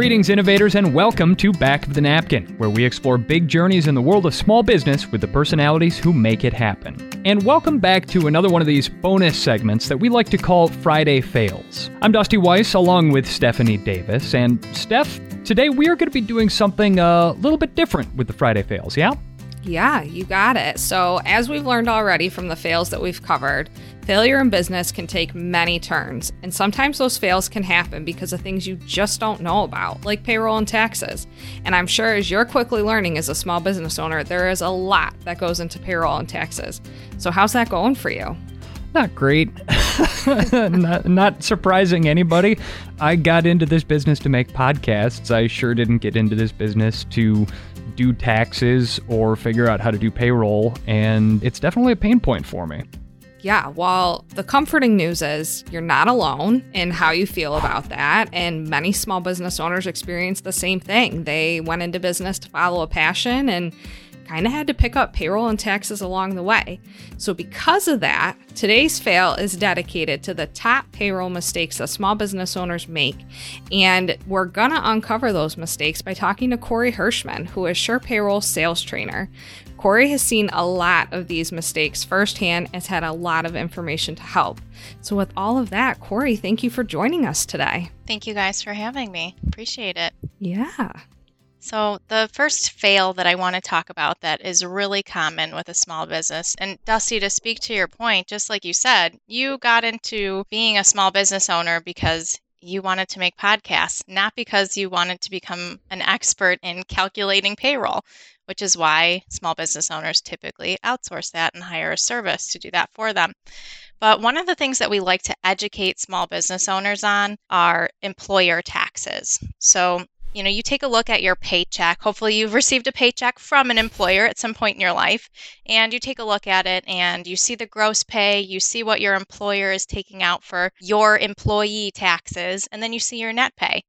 Greetings, innovators, and welcome to Back of the Napkin, where we explore big journeys in the world of small business with the personalities who make it happen. And welcome back to another one of these bonus segments that we like to call Friday Fails. I'm Dusty Weiss along with Stephanie Davis. And Steph, today we are going to be doing something uh, a little bit different with the Friday Fails, yeah? Yeah, you got it. So, as we've learned already from the fails that we've covered, failure in business can take many turns, and sometimes those fails can happen because of things you just don't know about, like payroll and taxes. And I'm sure as you're quickly learning as a small business owner, there is a lot that goes into payroll and taxes. So, how's that going for you? Not great. not, not surprising anybody. I got into this business to make podcasts. I sure didn't get into this business to do taxes or figure out how to do payroll, and it's definitely a pain point for me. Yeah, well, the comforting news is you're not alone in how you feel about that. And many small business owners experience the same thing. They went into business to follow a passion and kind of had to pick up payroll and taxes along the way. So, because of that, today's fail is dedicated to the top payroll mistakes that small business owners make. And we're going to uncover those mistakes by talking to Corey Hirschman, who is SurePayroll sales trainer. Corey has seen a lot of these mistakes firsthand and has had a lot of information to help. So, with all of that, Corey, thank you for joining us today. Thank you guys for having me. Appreciate it. Yeah. So, the first fail that I want to talk about that is really common with a small business, and Dusty, to speak to your point, just like you said, you got into being a small business owner because you wanted to make podcasts, not because you wanted to become an expert in calculating payroll, which is why small business owners typically outsource that and hire a service to do that for them. But one of the things that we like to educate small business owners on are employer taxes. So, you know, you take a look at your paycheck. Hopefully, you've received a paycheck from an employer at some point in your life, and you take a look at it and you see the gross pay, you see what your employer is taking out for your employee taxes, and then you see your net pay.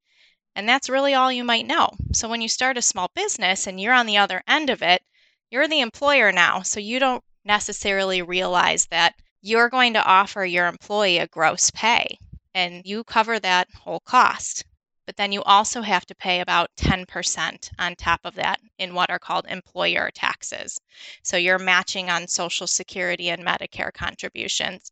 And that's really all you might know. So, when you start a small business and you're on the other end of it, you're the employer now. So, you don't necessarily realize that you're going to offer your employee a gross pay and you cover that whole cost but then you also have to pay about 10% on top of that in what are called employer taxes. So you're matching on Social Security and Medicare contributions.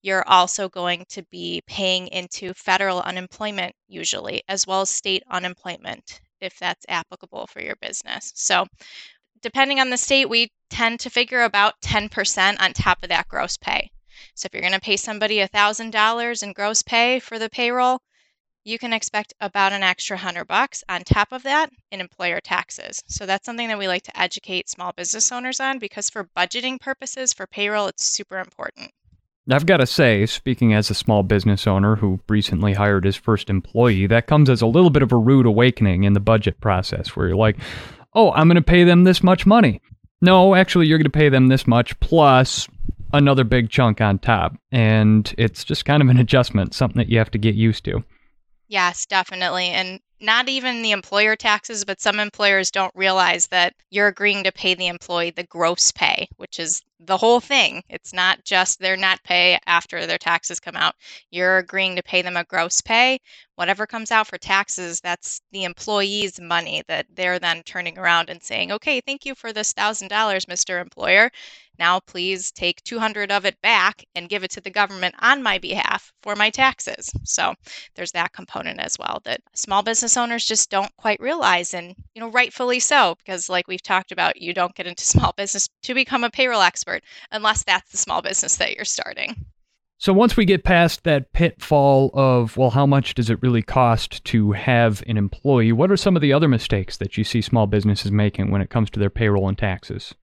You're also going to be paying into federal unemployment, usually, as well as state unemployment, if that's applicable for your business. So, depending on the state, we tend to figure about 10% on top of that gross pay. So, if you're going to pay somebody $1,000 in gross pay for the payroll, you can expect about an extra 100 bucks on top of that in employer taxes. So that's something that we like to educate small business owners on because for budgeting purposes for payroll it's super important. I've got to say, speaking as a small business owner who recently hired his first employee, that comes as a little bit of a rude awakening in the budget process where you're like, oh, I'm going to pay them this much money. No, actually, you're going to pay them this much plus another big chunk on top. And it's just kind of an adjustment, something that you have to get used to. Yes, definitely. And not even the employer taxes, but some employers don't realize that you're agreeing to pay the employee the gross pay, which is the whole thing. It's not just their net pay after their taxes come out. You're agreeing to pay them a gross pay. Whatever comes out for taxes, that's the employee's money that they're then turning around and saying, okay, thank you for this $1,000, Mr. Employer. Now, please take 200 of it back and give it to the government on my behalf for my taxes. So there's that component as well that small business owners just don't quite realize, and you know, rightfully so, because like we've talked about, you don't get into small business to become a payroll expert unless that's the small business that you're starting. So once we get past that pitfall of, well, how much does it really cost to have an employee? What are some of the other mistakes that you see small businesses making when it comes to their payroll and taxes?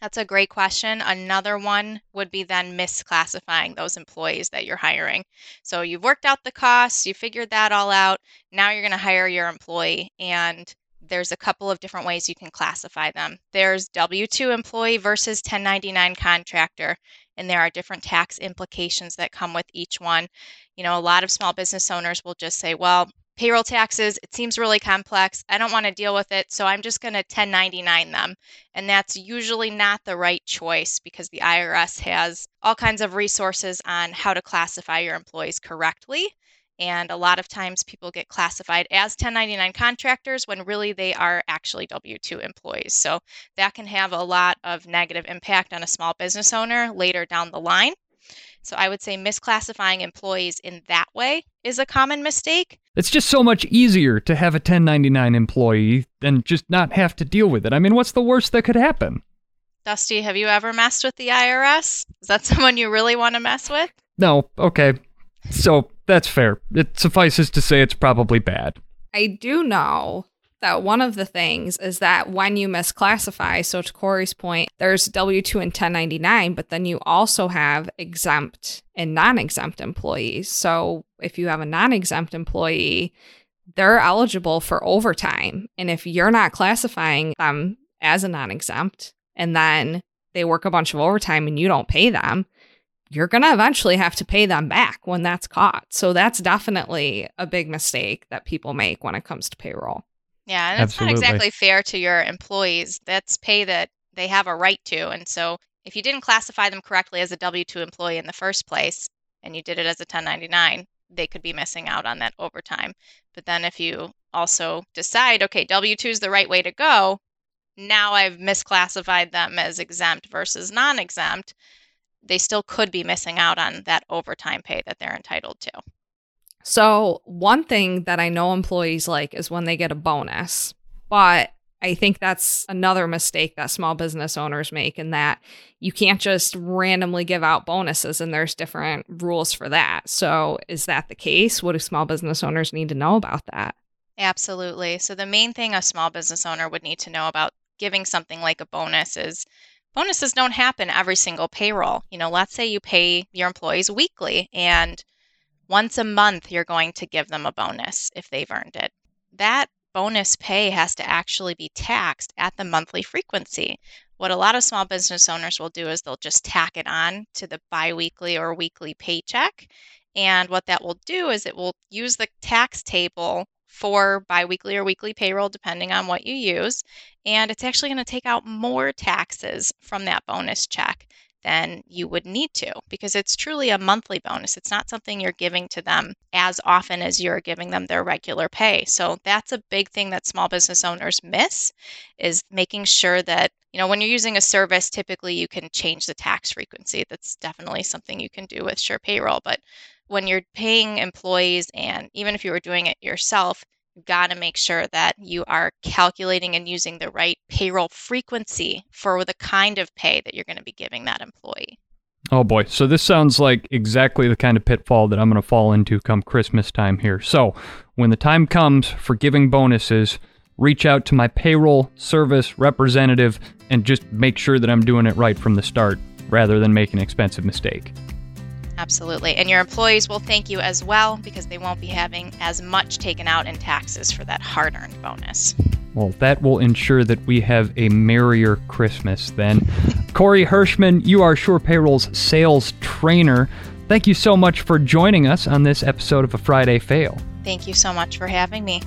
That's a great question. Another one would be then misclassifying those employees that you're hiring. So you've worked out the costs, you figured that all out. Now you're going to hire your employee and there's a couple of different ways you can classify them. There's W 2 employee versus 1099 contractor, and there are different tax implications that come with each one. You know, a lot of small business owners will just say, well, payroll taxes, it seems really complex. I don't want to deal with it, so I'm just going to 1099 them. And that's usually not the right choice because the IRS has all kinds of resources on how to classify your employees correctly. And a lot of times people get classified as 1099 contractors when really they are actually W 2 employees. So that can have a lot of negative impact on a small business owner later down the line. So I would say misclassifying employees in that way is a common mistake. It's just so much easier to have a 1099 employee than just not have to deal with it. I mean, what's the worst that could happen? Dusty, have you ever messed with the IRS? Is that someone you really want to mess with? No, okay. So that's fair. It suffices to say it's probably bad. I do know that one of the things is that when you misclassify, so to Corey's point, there's W 2 and 1099, but then you also have exempt and non exempt employees. So if you have a non exempt employee, they're eligible for overtime. And if you're not classifying them as a non exempt and then they work a bunch of overtime and you don't pay them, you're going to eventually have to pay them back when that's caught. So that's definitely a big mistake that people make when it comes to payroll. Yeah, and Absolutely. it's not exactly fair to your employees. That's pay that they have a right to. And so if you didn't classify them correctly as a W 2 employee in the first place and you did it as a 1099, they could be missing out on that overtime. But then if you also decide, okay, W 2 is the right way to go, now I've misclassified them as exempt versus non exempt, they still could be missing out on that overtime pay that they're entitled to. So, one thing that I know employees like is when they get a bonus, but I think that's another mistake that small business owners make in that you can't just randomly give out bonuses and there's different rules for that. So, is that the case? What do small business owners need to know about that? Absolutely. So, the main thing a small business owner would need to know about giving something like a bonus is bonuses don't happen every single payroll. You know, let's say you pay your employees weekly and once a month, you're going to give them a bonus if they've earned it. That bonus pay has to actually be taxed at the monthly frequency. What a lot of small business owners will do is they'll just tack it on to the biweekly or weekly paycheck. And what that will do is it will use the tax table for biweekly or weekly payroll, depending on what you use. And it's actually going to take out more taxes from that bonus check then you would need to because it's truly a monthly bonus. It's not something you're giving to them as often as you're giving them their regular pay. So that's a big thing that small business owners miss is making sure that you know when you're using a service typically you can change the tax frequency. That's definitely something you can do with SurePayroll, but when you're paying employees and even if you were doing it yourself, got to make sure that you are calculating and using the right payroll frequency for the kind of pay that you're going to be giving that employee. Oh boy. So this sounds like exactly the kind of pitfall that I'm going to fall into come Christmas time here. So when the time comes for giving bonuses, reach out to my payroll service representative and just make sure that I'm doing it right from the start rather than make an expensive mistake. Absolutely. And your employees will thank you as well because they won't be having as much taken out in taxes for that hard earned bonus. Well, that will ensure that we have a merrier Christmas then. Corey Hirschman, you are SurePayroll's sales trainer. Thank you so much for joining us on this episode of A Friday Fail. Thank you so much for having me.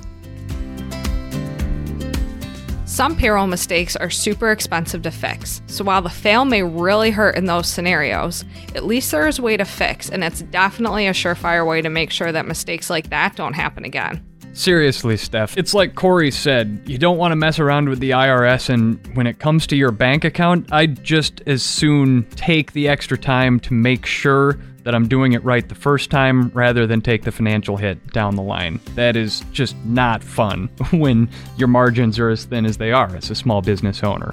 Some payroll mistakes are super expensive to fix, so while the fail may really hurt in those scenarios, at least there is a way to fix, and it's definitely a surefire way to make sure that mistakes like that don't happen again. Seriously, Steph, it's like Corey said, you don't want to mess around with the IRS, and when it comes to your bank account, I'd just as soon take the extra time to make sure that I'm doing it right the first time rather than take the financial hit down the line. That is just not fun when your margins are as thin as they are as a small business owner.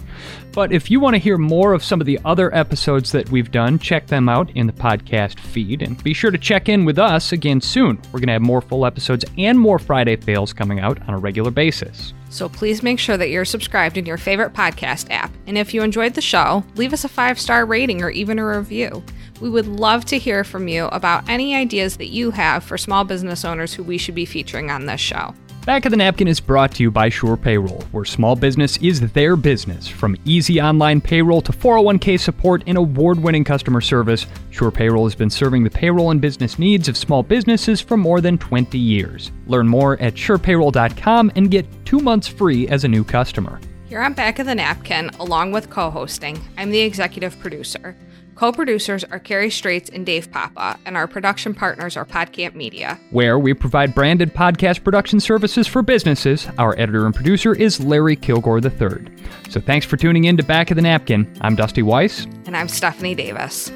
But if you want to hear more of some of the other episodes that we've done, check them out in the podcast feed and be sure to check in with us again soon. We're going to have more full episodes and more Friday fails coming out on a regular basis. So please make sure that you're subscribed in your favorite podcast app. And if you enjoyed the show, leave us a five star rating or even a review. We would love to hear from you about any ideas that you have for small business owners who we should be featuring on this show. Back of the Napkin is brought to you by SurePayroll, where small business is their business. From easy online payroll to 401k support and award winning customer service, SurePayroll has been serving the payroll and business needs of small businesses for more than 20 years. Learn more at surepayroll.com and get two months free as a new customer. Here on Back of the Napkin, along with co hosting, I'm the executive producer. Co producers are Carrie Straits and Dave Papa, and our production partners are Podcamp Media. Where we provide branded podcast production services for businesses, our editor and producer is Larry Kilgore III. So thanks for tuning in to Back of the Napkin. I'm Dusty Weiss. And I'm Stephanie Davis.